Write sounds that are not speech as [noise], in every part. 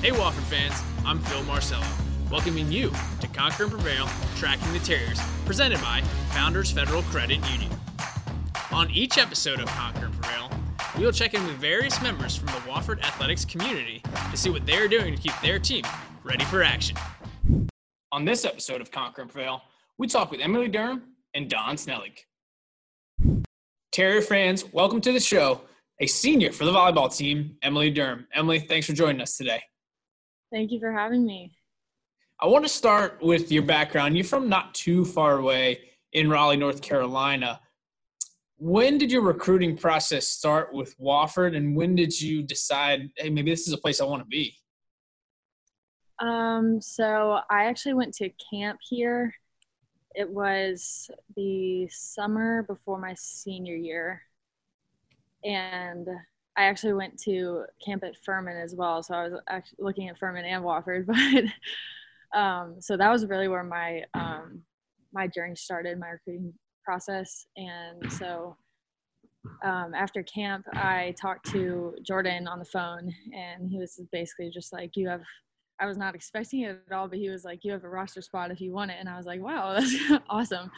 Hey, Wofford fans, I'm Phil Marcello, welcoming you to Conquer and Prevail Tracking the Terriers, presented by Founders Federal Credit Union. On each episode of Conquer and Prevail, we will check in with various members from the Wofford athletics community to see what they're doing to keep their team ready for action. On this episode of Conquer and Prevail, we talk with Emily Durham and Don Snelling. Terrier fans, welcome to the show. A senior for the volleyball team, Emily Durham. Emily, thanks for joining us today. Thank you for having me. I want to start with your background. You're from not too far away in Raleigh, North Carolina. When did your recruiting process start with Wofford, and when did you decide, hey, maybe this is a place I want to be? Um, so I actually went to camp here. It was the summer before my senior year, and I actually went to camp at Furman as well. So I was actually looking at Furman and Wofford, [laughs] but um, so that was really where my um, my journey started, my recruiting process. And so um, after camp, I talked to Jordan on the phone, and he was basically just like, "You have." I was not expecting it at all, but he was like, "You have a roster spot if you want it," and I was like, "Wow, [laughs] that's awesome."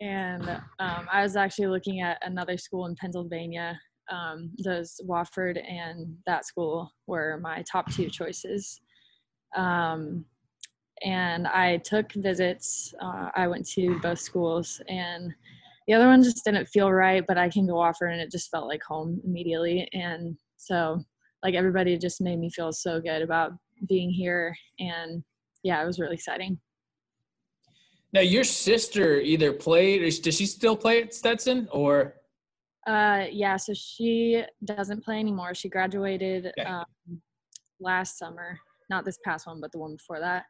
And um, I was actually looking at another school in Pennsylvania um, those Wofford and that school were my top two choices. Um, and I took visits. Uh, I went to both schools, and the other one just didn't feel right. But I came to Wofford, and it just felt like home immediately. And so, like everybody, just made me feel so good about being here. And yeah, it was really exciting. Now, your sister either played. Or does she still play at Stetson, or uh, yeah, so she doesn't play anymore. She graduated okay. um, last summer, not this past one, but the one before that.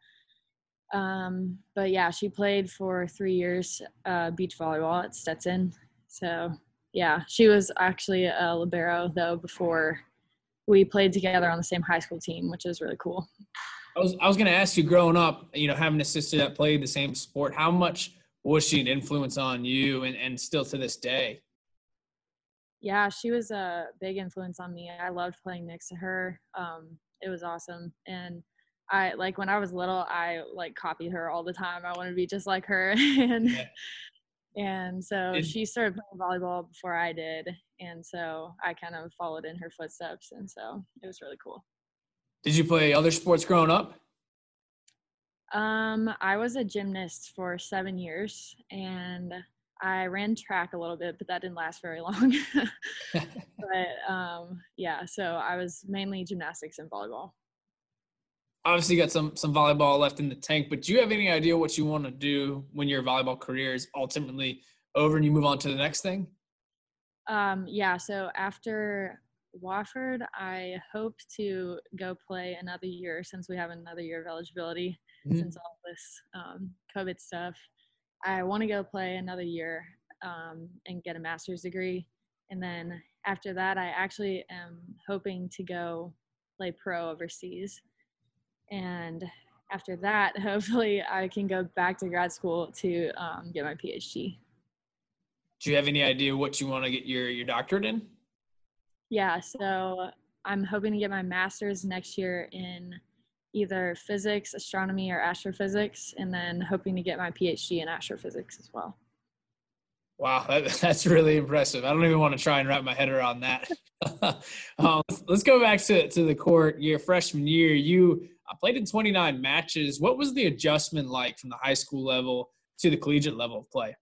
Um, but yeah, she played for three years uh, beach volleyball at Stetson. So yeah, she was actually a libero though before we played together on the same high school team, which is really cool. I was I was gonna ask you, growing up, you know, having a sister that played the same sport, how much was she an influence on you, and, and still to this day? Yeah, she was a big influence on me. I loved playing next to her. Um, it was awesome. And I like when I was little, I like copied her all the time. I wanted to be just like her. [laughs] and yeah. and so it, she started playing volleyball before I did. And so I kind of followed in her footsteps. And so it was really cool. Did you play other sports growing up? Um, I was a gymnast for seven years and I ran track a little bit, but that didn't last very long. [laughs] [laughs] but um, yeah, so I was mainly gymnastics and volleyball. Obviously, got some some volleyball left in the tank, but do you have any idea what you want to do when your volleyball career is ultimately over and you move on to the next thing? Um, yeah, so after Wofford, I hope to go play another year since we have another year of eligibility mm-hmm. since all this um, COVID stuff. I want to go play another year um, and get a master's degree. And then after that, I actually am hoping to go play pro overseas. And after that, [laughs] hopefully, I can go back to grad school to um, get my PhD. Do you have any idea what you want to get your, your doctorate in? Yeah, so I'm hoping to get my master's next year in either physics, astronomy, or astrophysics, and then hoping to get my PhD in astrophysics as well. Wow, that, [laughs] that's really impressive. I don't even want to try and wrap my head around that. [laughs] um, let's go back to, to the court. Your freshman year, you uh, played in 29 matches. What was the adjustment like from the high school level to the collegiate level of play?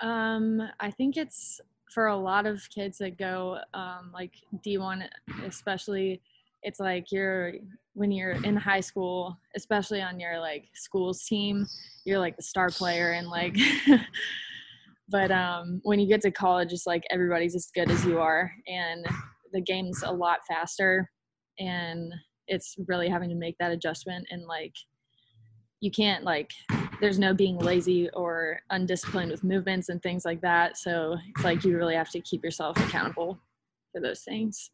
Um, I think it's for a lot of kids that go um, like D1, especially. It's like you're when you're in high school, especially on your like school's team, you're like the star player and like [laughs] but um when you get to college it's like everybody's as good as you are and the game's a lot faster and it's really having to make that adjustment and like you can't like there's no being lazy or undisciplined with movements and things like that. So it's like you really have to keep yourself accountable for those things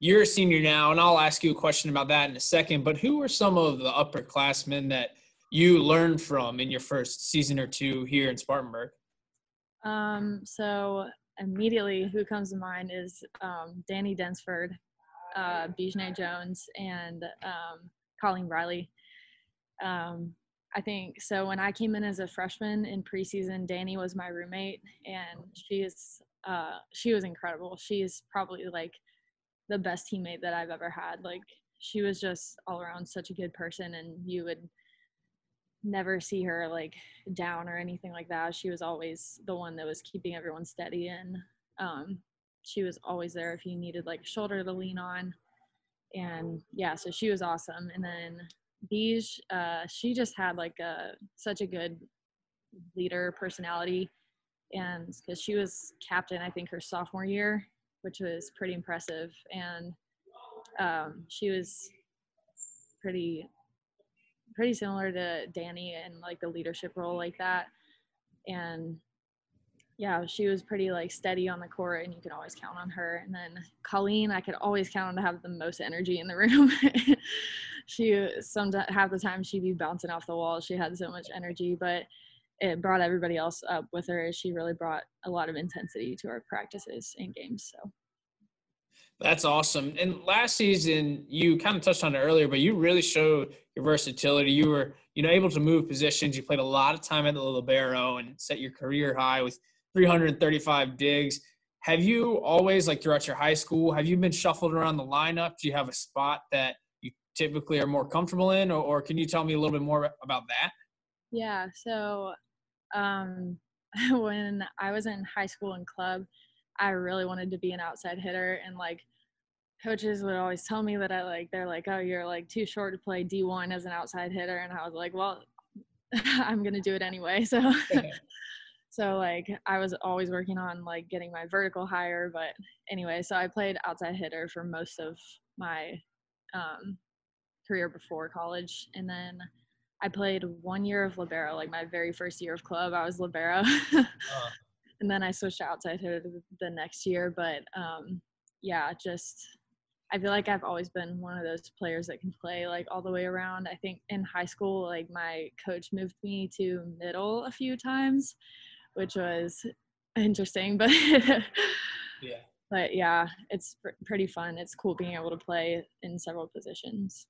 you're a senior now, and I'll ask you a question about that in a second. But who are some of the upperclassmen that you learned from in your first season or two here in Spartanburg? Um, so immediately, who comes to mind is um, Danny Densford. uh, Jones and um, Colleen Riley. Um, I think so. When I came in as a freshman in preseason, Danny was my roommate, and she is uh, she was incredible. She is probably like the best teammate that I've ever had. Like she was just all around such a good person, and you would never see her like down or anything like that. She was always the one that was keeping everyone steady, and um, she was always there if you needed like a shoulder to lean on. And yeah, so she was awesome. And then Beige, uh, she just had like a such a good leader personality, and because she was captain, I think her sophomore year, which was pretty impressive, and um, she was pretty pretty similar to Danny and like the leadership role like that, and yeah, she was pretty like steady on the court, and you could always count on her. And then Colleen, I could always count on to have the most energy in the [laughs] room. she some half the time she'd be bouncing off the wall. She had so much energy, but it brought everybody else up with her. As she really brought a lot of intensity to our practices and games. So. That's awesome. And last season, you kind of touched on it earlier, but you really showed your versatility. You were, you know, able to move positions. You played a lot of time at the libero and set your career high with 335 digs. Have you always, like throughout your high school, have you been shuffled around the lineup? Do you have a spot that you typically are more comfortable in, or, or can you tell me a little bit more about that? Yeah. So, um, [laughs] when I was in high school and club, I really wanted to be an outside hitter, and like coaches would always tell me that I like they're like, oh, you're like too short to play D1 as an outside hitter, and I was like, well, [laughs] I'm gonna do it anyway. [laughs] So So like I was always working on like getting my vertical higher, but anyway, so I played outside hitter for most of my um, career before college, and then I played one year of libero, like my very first year of club. I was libero, uh. [laughs] and then I switched to outside hitter the next year. But um, yeah, just I feel like I've always been one of those players that can play like all the way around. I think in high school, like my coach moved me to middle a few times, which was interesting, [laughs] but yeah. But yeah, it's pr- pretty fun. It's cool being able to play in several positions.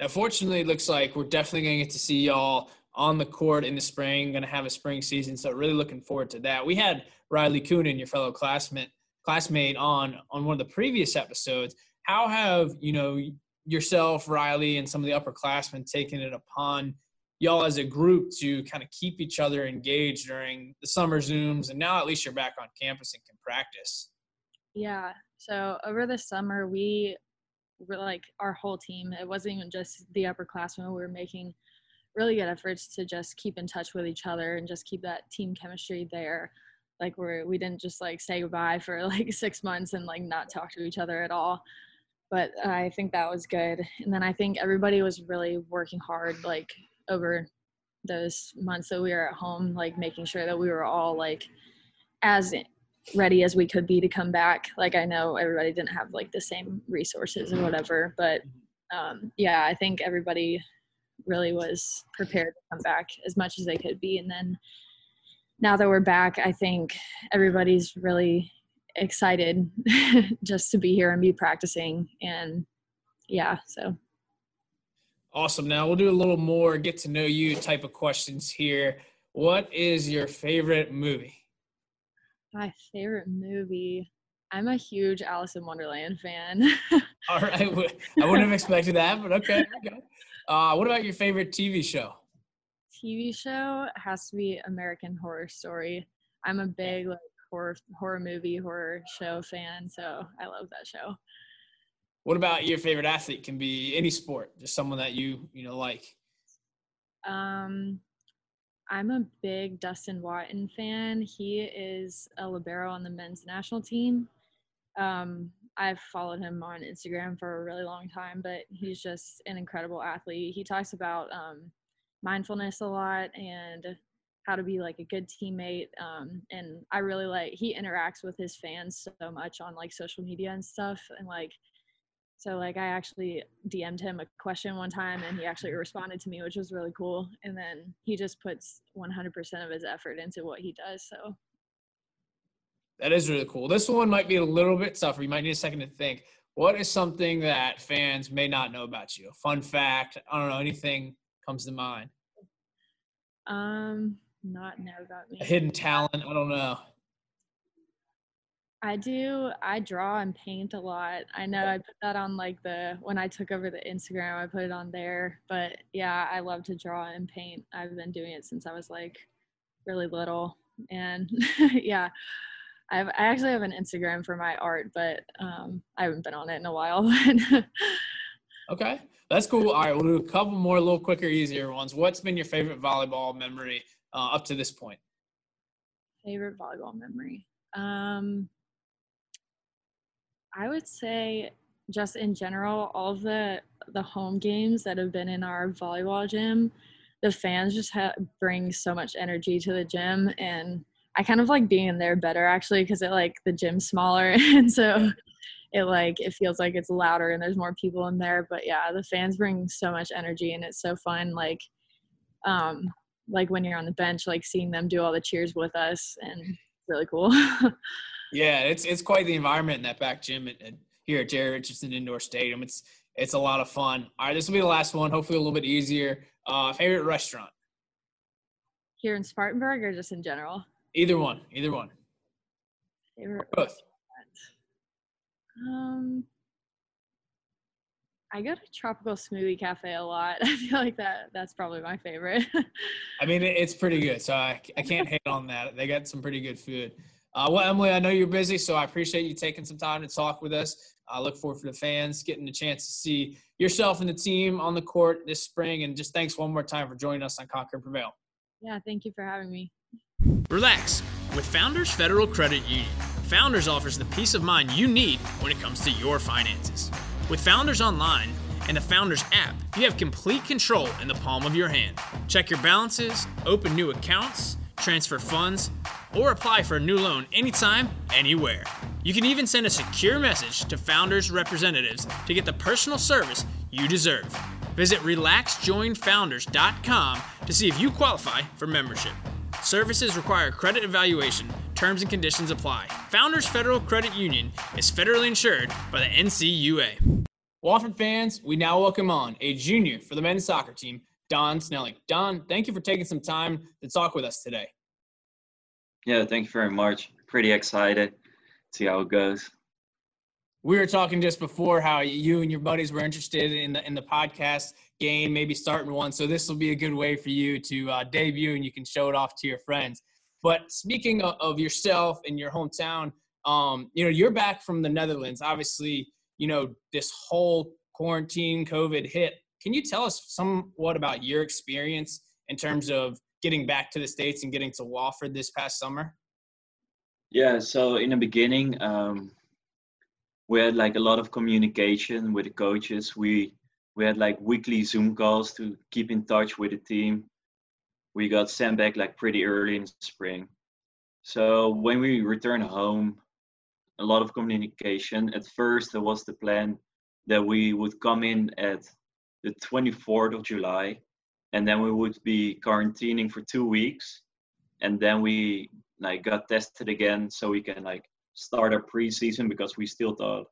Now, fortunately, it looks like we're definitely going to get to see y'all on the court in the spring. Going to have a spring season, so really looking forward to that. We had Riley Coonan, your fellow classmate, classmate, on on one of the previous episodes. How have you know yourself, Riley, and some of the upperclassmen taken it upon y'all as a group to kind of keep each other engaged during the summer zooms and now at least you're back on campus and can practice yeah so over the summer we like our whole team. It wasn't even just the upperclassmen. We were making really good efforts to just keep in touch with each other and just keep that team chemistry there. Like we're we didn't just like say goodbye for [laughs] like six months and like not talk to each other at all. But i think that was good. And then i think everybody was really working hard like over those months that we were at home, like making sure that we were all like as ready as we could be to come back. Like I know everybody didn't have like the same resources or whatever, but um, yeah, I think everybody really was prepared to come back as much as they could be. And then now that we're back, I think everybody's really excited [laughs] just to be here and be practicing. And yeah, so Awesome. Now we'll do a little more get to know you type of questions here. What is your favorite movie? My favorite movie. I'm a huge Alice in Wonderland fan. [laughs] All right. I wouldn't have expected that, but okay. okay. Uh, what about your favorite TV show? TV show has to be American Horror Story. I'm a big like horror horror movie horror show fan, so I love that show. What about your favorite athlete? Can be any sport, just someone that you you know like. Um, I'm a big Dustin Watten fan. He is a libero on the men's national team. Um, I've followed him on Instagram for a really long time, but he's just an incredible athlete. He talks about um, mindfulness a lot and how to be like a good teammate. Um, and I really like he interacts with his fans so much on like social media and stuff, and like so like I actually DM'd him a question one time and he actually responded to me, which was really cool. And then he just puts 100% of his effort into what he does. So that is really cool. This one might be a little bit tougher. You might need a second to think. what is something that fans may not know about you? Fun fact, I don't know, anything comes to mind? Um, not know about me. A hidden talent, I don't know. I do. I draw and paint a lot. I know I put that on like the when I took over the Instagram, I put it on there. But yeah, I love to draw and paint. I've been doing it since I was like really little. And [laughs] yeah, I've, I actually have an Instagram for my art, but um, I haven't been on it in a while. [laughs] okay, that's cool. All right, we'll do a couple more, a little quicker, easier ones. What's been your favorite volleyball memory uh, up to this point? Favorite volleyball memory. Um, I would say just in general, all the the home games that have been in our volleyball gym, the fans just ha- bring so much energy to the gym, and I kind of like being in there better actually because it like the gym's smaller, [laughs] and so it like it feels like it's louder and there's more people in there. But yeah, the fans bring so much energy, and it's so fun. Like, um, like when you're on the bench, like seeing them do all the cheers with us, and really cool. [laughs] Yeah, it's it's quite the environment in that back gym at, at, here at Jerry Richardson Indoor Stadium. It's it's a lot of fun. All right, this will be the last one. Hopefully, a little bit easier. Uh, favorite restaurant here in Spartanburg, or just in general? Either one. Either one. Favorite both. Um, I go to Tropical Smoothie Cafe a lot. [laughs] I feel like that that's probably my favorite. [laughs] I mean, it's pretty good, so I, I can't hate on that. They got some pretty good food. Uh, well, Emily, I know you're busy, so I appreciate you taking some time to talk with us. I look forward for the fans getting a chance to see yourself and the team on the court this spring. And just thanks one more time for joining us on Conquer and Prevail. Yeah, thank you for having me. Relax with Founders Federal Credit Union. Founders offers the peace of mind you need when it comes to your finances. With Founders Online and the Founders app, you have complete control in the palm of your hand. Check your balances, open new accounts, transfer funds, or apply for a new loan anytime, anywhere. You can even send a secure message to Founders representatives to get the personal service you deserve. Visit relaxjoinfounders.com to see if you qualify for membership. Services require credit evaluation. Terms and conditions apply. Founders Federal Credit Union is federally insured by the NCUA. Wofford fans, we now welcome on a junior for the men's soccer team, Don Snelling. Don, thank you for taking some time to talk with us today. Yeah, thank you very much. Pretty excited. See how it goes. We were talking just before how you and your buddies were interested in the in the podcast game, maybe starting one. So this will be a good way for you to uh, debut, and you can show it off to your friends. But speaking of, yourself and your hometown, um, you know, you're back from the Netherlands. Obviously, you know this whole quarantine, COVID hit can you tell us somewhat about your experience in terms of getting back to the states and getting to Wofford this past summer? Yeah, so in the beginning, um, we had like a lot of communication with the coaches. We we had like weekly Zoom calls to keep in touch with the team. We got sent back like pretty early in spring. So when we returned home, a lot of communication. At first, there was the plan that we would come in at the 24th of July, and then we would be quarantining for two weeks, and then we like got tested again so we can like start our preseason because we still thought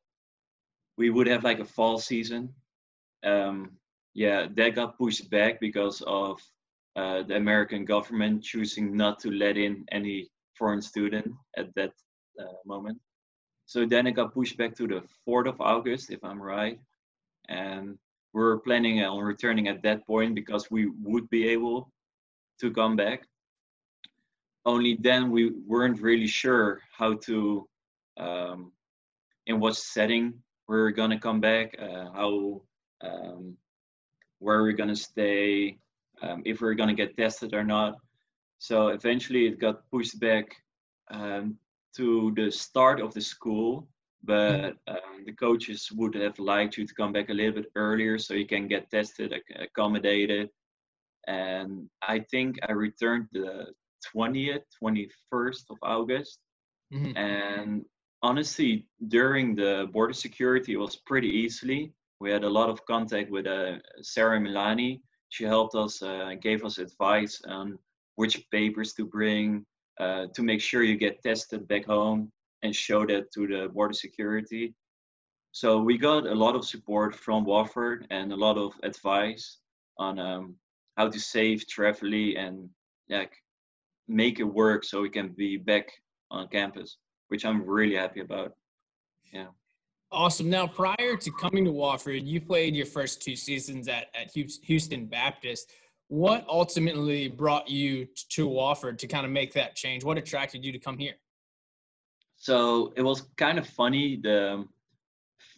we would have like a fall season. Um, yeah, that got pushed back because of uh, the American government choosing not to let in any foreign student at that uh, moment. So then it got pushed back to the 4th of August, if I'm right. And we were planning on returning at that point because we would be able to come back. Only then we weren't really sure how to, um, in what setting we are gonna come back, uh, how, um, where we're gonna stay, um, if we're gonna get tested or not. So eventually it got pushed back um, to the start of the school but um, the coaches would have liked you to come back a little bit earlier so you can get tested, accommodated. And I think I returned the 20th, 21st of August. Mm-hmm. And honestly, during the border security, it was pretty easily. We had a lot of contact with uh, Sarah Milani. She helped us, uh, gave us advice on which papers to bring uh, to make sure you get tested back home and show that to the border security. so we got a lot of support from Wofford and a lot of advice on um, how to save Trevally and like make it work so we can be back on campus, which I'm really happy about. Yeah. Awesome. Now, prior to coming to Wofford, you played your first two seasons at, at Houston Baptist. What ultimately brought you to Wofford to kind of make that change? What attracted you to come here? So it was kind of funny. The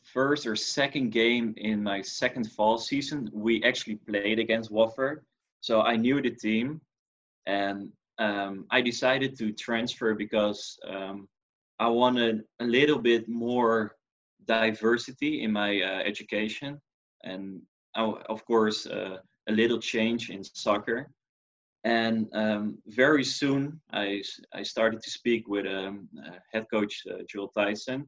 first or second game in my second fall season, we actually played against Wofford. So I knew the team, and um, I decided to transfer because um, I wanted a little bit more diversity in my uh, education, and I, of course uh, a little change in soccer. And um, very soon, I, I started to speak with um, uh, head coach uh, Joel Tyson,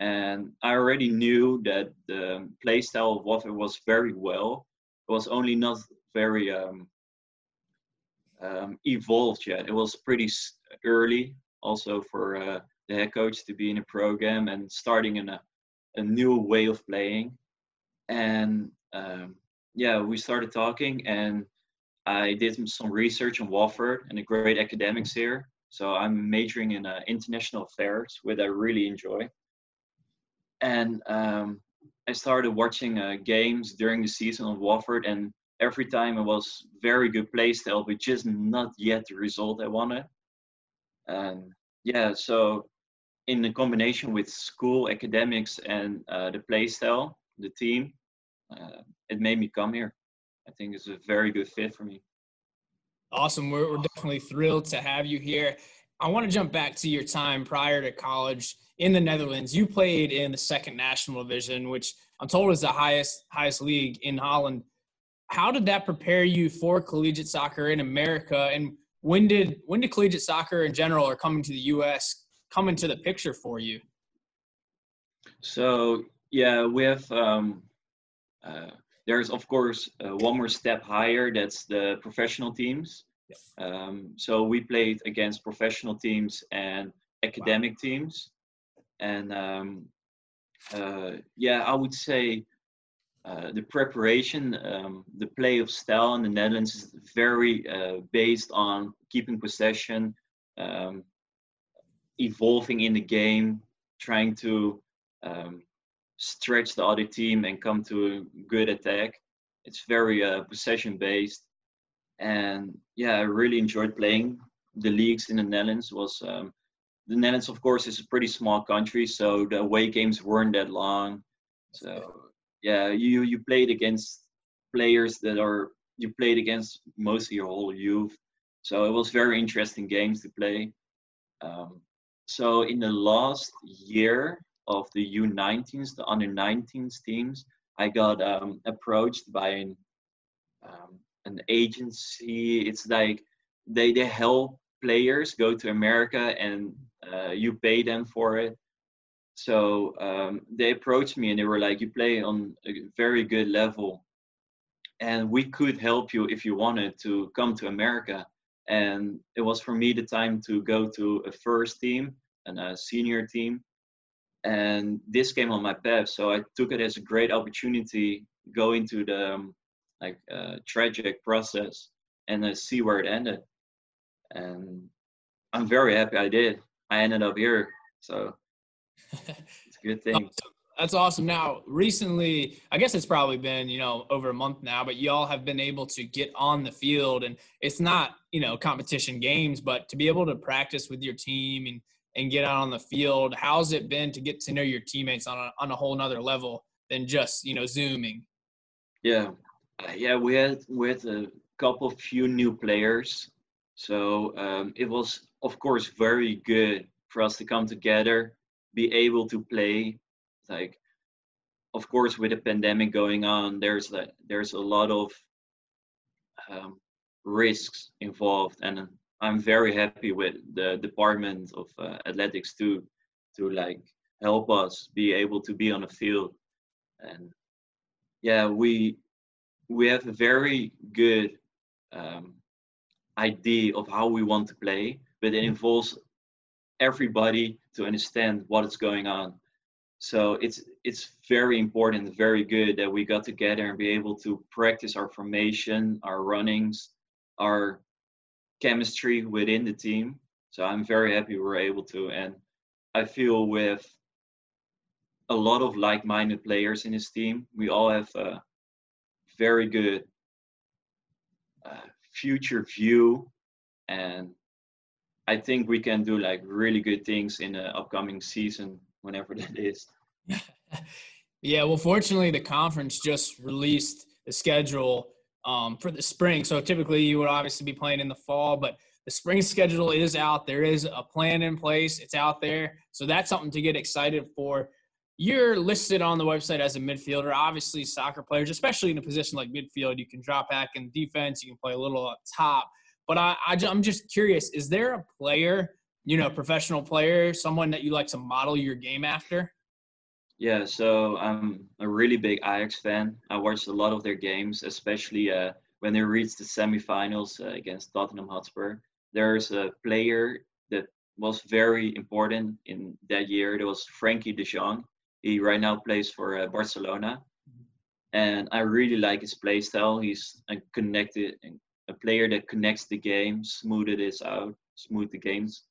and I already knew that the play style of Wofford was very well. It was only not very um, um, evolved yet. It was pretty early, also for uh, the head coach to be in a program and starting in a, a new way of playing. And um, yeah, we started talking, and I did some research on Wofford and the great academics here. So I'm majoring in uh, international affairs, which I really enjoy and um, I started watching uh, games during the season of Wofford, and every time it was very good play style, but just not yet the result I wanted. And yeah, so in the combination with school academics and uh, the play style, the team, uh, it made me come here. I think it's a very good fit for me. Awesome. We're, we're definitely thrilled to have you here. I want to jump back to your time prior to college in the Netherlands. You played in the second national division, which I'm told is the highest highest league in Holland. How did that prepare you for collegiate soccer in America? And when did when did collegiate soccer in general or coming to the U.S. come into the picture for you? So yeah, with um, uh, there's of course uh, one more step higher. That's the professional teams. Um, so we played against professional teams and academic wow. teams, and um, uh, yeah, I would say uh, the preparation, um, the play of style in the Netherlands is very uh, based on keeping possession, um, evolving in the game, trying to um, stretch the other team and come to a good attack. It's very uh, possession based and yeah, I really enjoyed playing the leagues in the Netherlands. Was um, the Netherlands, of course, is a pretty small country, so the away games weren't that long. So yeah, you you played against players that are you played against most of your whole youth. So it was very interesting games to play. Um, so in the last year of the U19s, the under 19s teams, I got um, approached by an um, an agency. It's like they they help players go to America and uh, you pay them for it. So um, they approached me and they were like, "You play on a very good level, and we could help you if you wanted to come to America." And it was for me the time to go to a first team and a senior team, and this came on my path. So I took it as a great opportunity going to the um, like uh, tragic process and uh, see where it ended. And I'm very happy I did. I ended up here, so [laughs] it's a good thing. That's awesome. Now, recently, I guess it's probably been, you know, over a month now, but y'all have been able to get on the field and it's not, you know, competition games, but to be able to practice with your team and, and get out on the field, how's it been to get to know your teammates on a, on a whole nother level than just, you know, Zooming? Yeah, uh, yeah, we had with a couple few new players, so um, it was of course very good for us to come together, be able to play. Like, of course, with the pandemic going on, there's a, there's a lot of um, risks involved, and I'm very happy with the department of uh, athletics too, to like help us be able to be on the field, and yeah, we we have a very good um, idea of how we want to play, but it mm-hmm. involves everybody to understand what is going on. So it's it's very important, very good that we got together and be able to practice our formation, our runnings, our chemistry within the team. So I'm very happy we're able to, and I feel with a lot of like-minded players in this team, we all have a very good uh, future view, and I think we can do like really good things in the upcoming season whenever that is. Yeah, well, fortunately, the conference just released the schedule um, for the spring. So typically, you would obviously be playing in the fall, but the spring schedule is out. There is a plan in place. It's out there. So that's something to get excited for. You're listed on the website as a midfielder. Obviously, soccer players, especially in a position like midfield, you can drop back in defense. You can play a little up top. But I, I, I'm just curious: is there a player, you know, professional player, someone that you like to model your game after? Yeah, so I'm a really big Ajax fan. I watched a lot of their games, especially uh, when they reached the semifinals uh, against Tottenham Hotspur. There's a player that was very important in that year. There was Frenkie de Jong. He right now plays for uh, Barcelona, and I really like his play style. He's a connected, a player that connects the game, smooth it out, smooth the games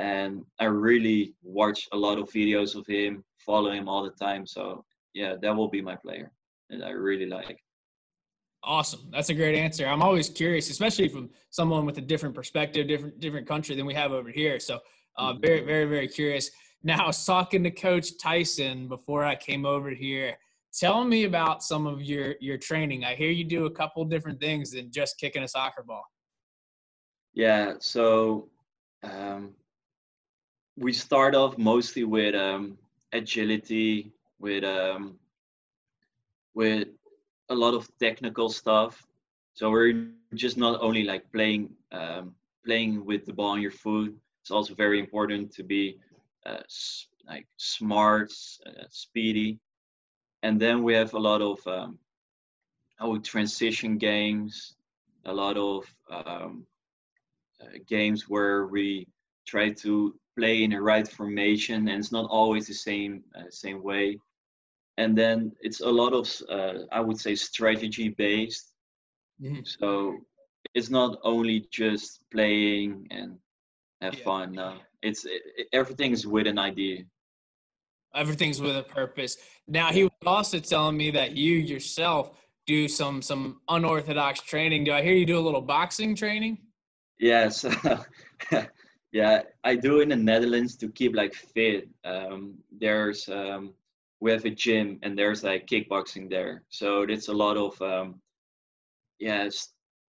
and I really watch a lot of videos of him, follow him all the time. So yeah, that will be my player that I really like. Awesome. That's a great answer. I'm always curious, especially from someone with a different perspective, different different country than we have over here. So uh, mm-hmm. very, very, very curious. Now, I was talking to Coach Tyson before I came over here. Tell me about some of your your training. I hear you do a couple different things than just kicking a soccer ball. Yeah. So um, we start off mostly with um, agility, with um, with a lot of technical stuff. So we're just not only like playing um, playing with the ball on your foot. It's also very important to be uh, like smart, uh, speedy, and then we have a lot of um, oh transition games, a lot of um, uh, games where we try to play in the right formation and it's not always the same uh, same way. And then it's a lot of uh, i would say strategy based. Mm-hmm. so it's not only just playing and have yeah. fun no. It's it, everything's with an idea. Everything's with a purpose. Now he was also telling me that you yourself do some some unorthodox training. Do i hear you do a little boxing training? Yes [laughs] Yeah, I do in the Netherlands to keep like fit. Um, there's um, we have a gym and there's like kickboxing there, so it's a lot of um, yeah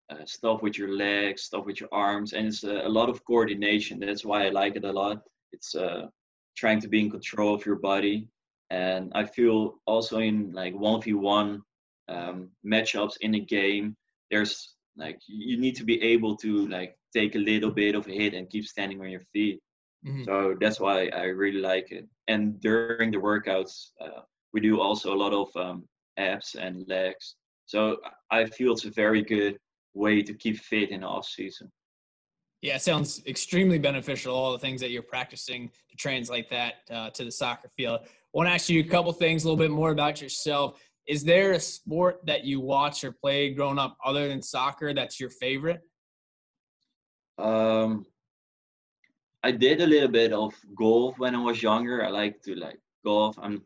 uh, stuff with your legs, stuff with your arms, and it's a, a, lot of coordination. That's why I like it a lot. It's uh, trying to be in control of your body, and I feel also in like one v one um, matchups in a game. There's like you need to be able to like take a little bit of a hit and keep standing on your feet. Mm-hmm. So that's why I really like it. And during the workouts, uh, we do also a lot of um, abs and legs. So I feel it's a very good way to keep fit in the off season. Yeah, it sounds extremely beneficial. All the things that you're practicing to translate that uh, to the soccer field. I want to ask you a couple things, a little bit more about yourself. Is there a sport that you watch or play growing up other than soccer that's your favorite? Um, I did a little bit of golf when I was younger. I like to like golf. I'm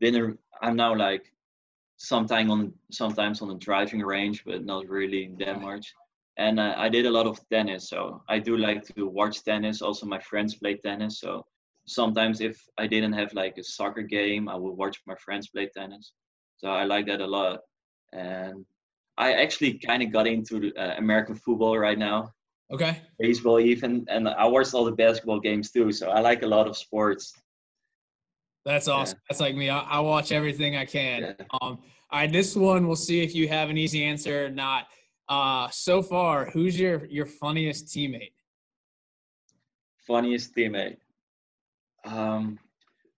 been I'm now like sometime on sometimes on the driving range, but not really that much. And uh, I did a lot of tennis, so I do like to watch tennis. Also, my friends play tennis, so sometimes if I didn't have like a soccer game, I would watch my friends play tennis. So I like that a lot. And I actually kind of got into uh, American football right now. Okay. Baseball even, and I watched all the basketball games too. So I like a lot of sports. That's awesome. Yeah. That's like me. I, I, watch everything I can. Yeah. Um, all right, this one we'll see if you have an easy answer or not. Uh, so far, who's your your funniest teammate? Funniest teammate. Um,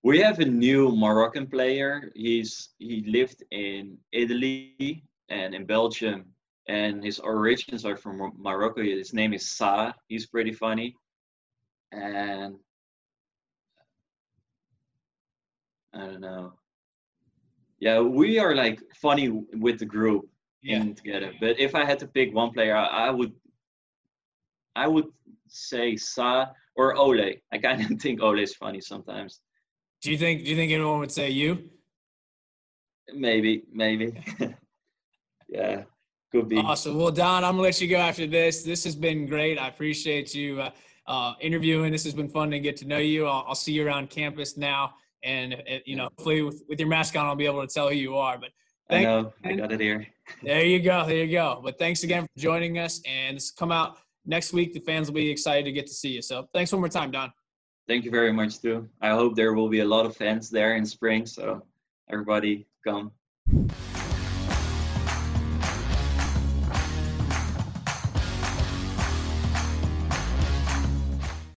we have a new Moroccan player. He's he lived in Italy and in Belgium and his origins are from Morocco. His name is Sa. He's pretty funny, and I don't know. Yeah, we are like funny with the group Yeah. in together. But if I had to pick one player, I, I would I would say Sa or Ole. I kind of [laughs] think Ole is funny sometimes. Do you think? Do you think anyone would say you? Maybe, maybe. [laughs] yeah, could be. Awesome. Well, Don, I'm gonna let you go after this. This has been great. I appreciate you uh, uh, interviewing. This has been fun to get to know you. I'll, I'll see you around campus now, and uh, you know, hopefully with, with your mask on, I'll be able to tell who you are. But I thank, know, I got it here. [laughs] there you go, there you go. But thanks again for joining us, and this come out next week. The fans will be excited to get to see you. So thanks one more time, Don. Thank you very much too. I hope there will be a lot of fans there in spring, so everybody come.